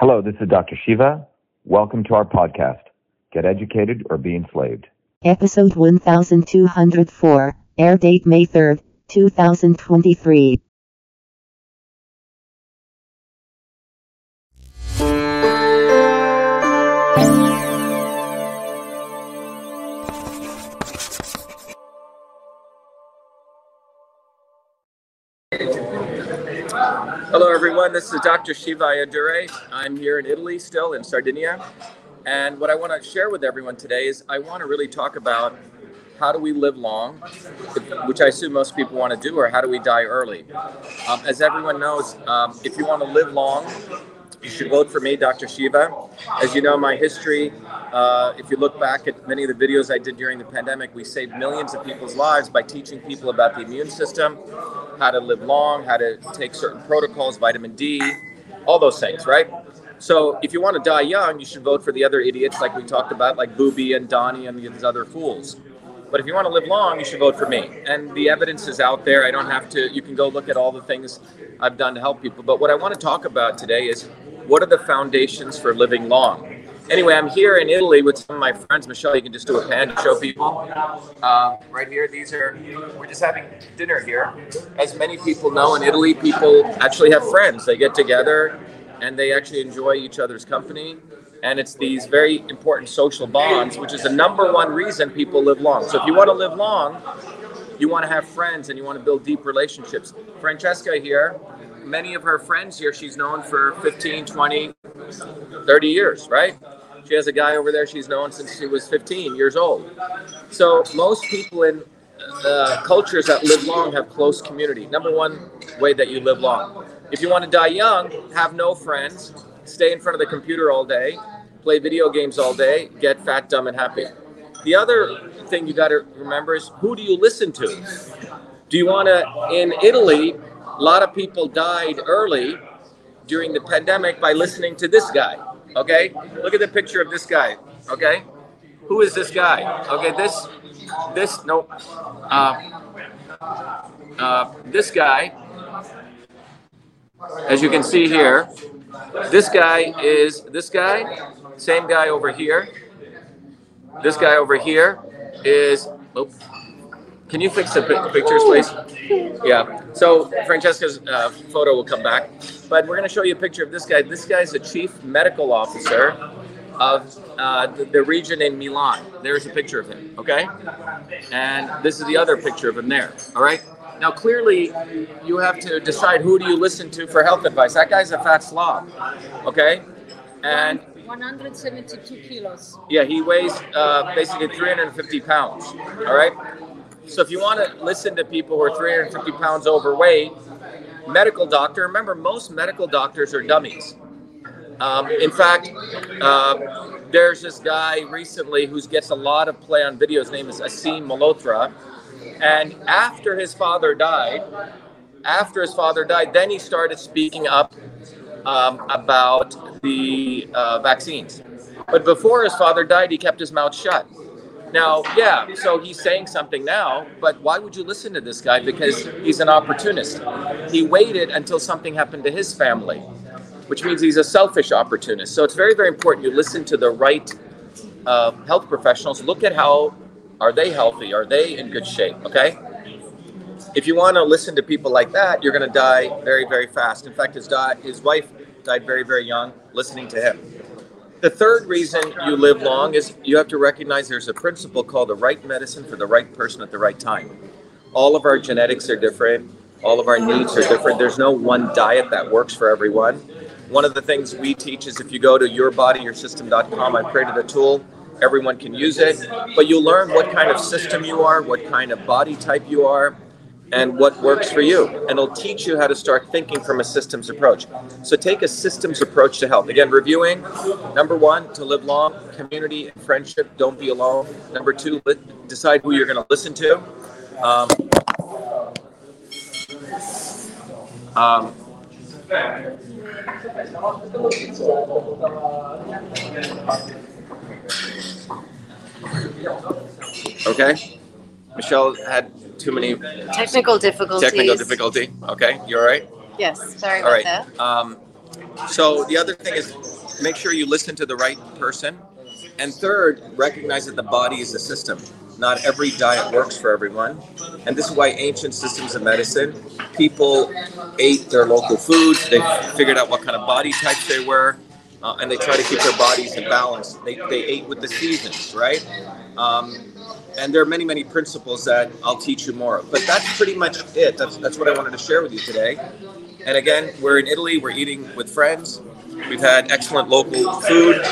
Hello, this is Dr. Shiva. Welcome to our podcast, Get Educated or Be Enslaved. Episode 1204, air date May 3rd, 2023. Hello, everyone. This is Dr. Shiva Ayyadurai. I'm here in Italy, still in Sardinia. And what I want to share with everyone today is I want to really talk about how do we live long, which I assume most people want to do, or how do we die early. Um, as everyone knows, um, if you want to live long, you should vote for me, Dr. Shiva. As you know, my history, uh, if you look back at many of the videos I did during the pandemic, we saved millions of people's lives by teaching people about the immune system, how to live long, how to take certain protocols, vitamin D, all those things, right? So if you want to die young, you should vote for the other idiots like we talked about, like Booby and Donnie and these other fools. But if you want to live long, you should vote for me. And the evidence is out there. I don't have to, you can go look at all the things I've done to help people. But what I want to talk about today is what are the foundations for living long? Anyway, I'm here in Italy with some of my friends. Michelle, you can just do a pan to show people. Uh, right here, these are, we're just having dinner here. As many people know, in Italy, people actually have friends. They get together and they actually enjoy each other's company. And it's these very important social bonds, which is the number one reason people live long. So if you want to live long, you want to have friends and you want to build deep relationships. Francesca here, many of her friends here, she's known for 15, 20, 30 years, right? She has a guy over there she's known since she was 15 years old. So most people in uh, cultures that live long have close community. Number one way that you live long. If you want to die young, have no friends, stay in front of the computer all day, play video games all day, get fat, dumb, and happy. The other thing you got to remember is who do you listen to? Do you want to, in Italy, a lot of people died early during the pandemic by listening to this guy. Okay? Look at the picture of this guy. Okay? Who is this guy? Okay, this, this, no, uh, uh, this guy, as you can see here, this guy is this guy, same guy over here. This guy over here is, oh, can you fix the pictures, please? Yeah. So Francesca's uh, photo will come back, but we're going to show you a picture of this guy. This guy is the chief medical officer of uh, the, the, region in Milan. There's a picture of him. Okay. And this is the other picture of him there. All right. Now, clearly, you have to decide who do you listen to for health advice. That guy's a fat slob. Okay. And 172 kilos. Yeah, he weighs uh, basically 350 pounds. All right. So if you want to listen to people who are 350 pounds overweight, medical doctor, remember most medical doctors are dummies. Um, in fact, uh, there's this guy recently who gets a lot of play on video. His name is Aseem Malhotra. And after his father died, after his father died, then he started speaking up um, about the uh, vaccines. But before his father died, he kept his mouth shut. Now, yeah, so he's saying something now, but why would you listen to this guy? Because he's an opportunist. He waited until something happened to his family, which means he's a selfish opportunist. So it's very, very important you listen to the right uh, health professionals. Look at how are they healthy? Are they in good shape? Okay. If you want to listen to people like that, you're going to die very, very fast. In fact, his, di- his wife died very, very young listening to him. The third reason you live long is you have to recognize there's a principle called the right medicine for the right person at the right time. All of our genetics are different, all of our needs are different. There's no one diet that works for everyone. One of the things we teach is if you go to yourbodyyoursystem.com, I've created a tool. Everyone can use it, but you'll learn what kind of system you are, what kind of body type you are, and what works for you. And it'll teach you how to start thinking from a systems approach. So take a systems approach to health. Again, reviewing number one, to live long, community and friendship, don't be alone. Number two, decide who you're going to listen to. Um, um, okay. Michelle had too many technical difficulties. Technical difficulty. Okay, you all right? Yes. Sorry all about right. that. Um, so the other thing is make sure you listen to the right person. And third, recognize that the body is a system. Not every diet works for everyone. And this is why ancient systems of medicine, people ate their local foods, they figured out what kind of body types they were, uh, and they try to keep their bodies in balance. They, they ate with the seasons, right? Um, and there are many, many principles that I'll teach you more. But that's pretty much it. That's, that's what I wanted to share with you today. And again, we're in Italy, we're eating with friends. We've had excellent local food,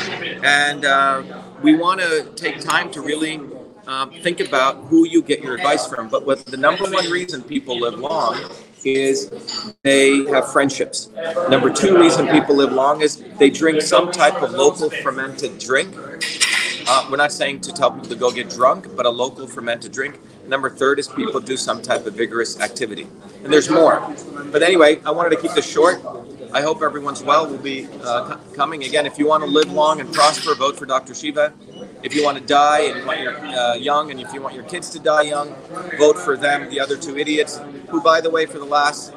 and uh, we want to take time to really um, think about who you get your advice from. But what the number one reason people live long is they have friendships. Number two reason people live long is they drink some type of local fermented drink. Uh, we're not saying to tell people to go get drunk, but a local fermented drink. Number third is people do some type of vigorous activity. And there's more. But anyway, I wanted to keep this short. I hope everyone's well. We'll be uh, coming again. If you want to live long and prosper, vote for Dr. Shiva. If you want to die and you want your uh, young, and if you want your kids to die young, vote for them. The other two idiots, who, by the way, for the last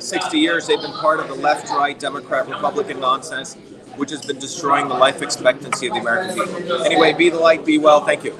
60 years, they've been part of the left-right Democrat Republican nonsense, which has been destroying the life expectancy of the American people. Anyway, be the light, be well. Thank you.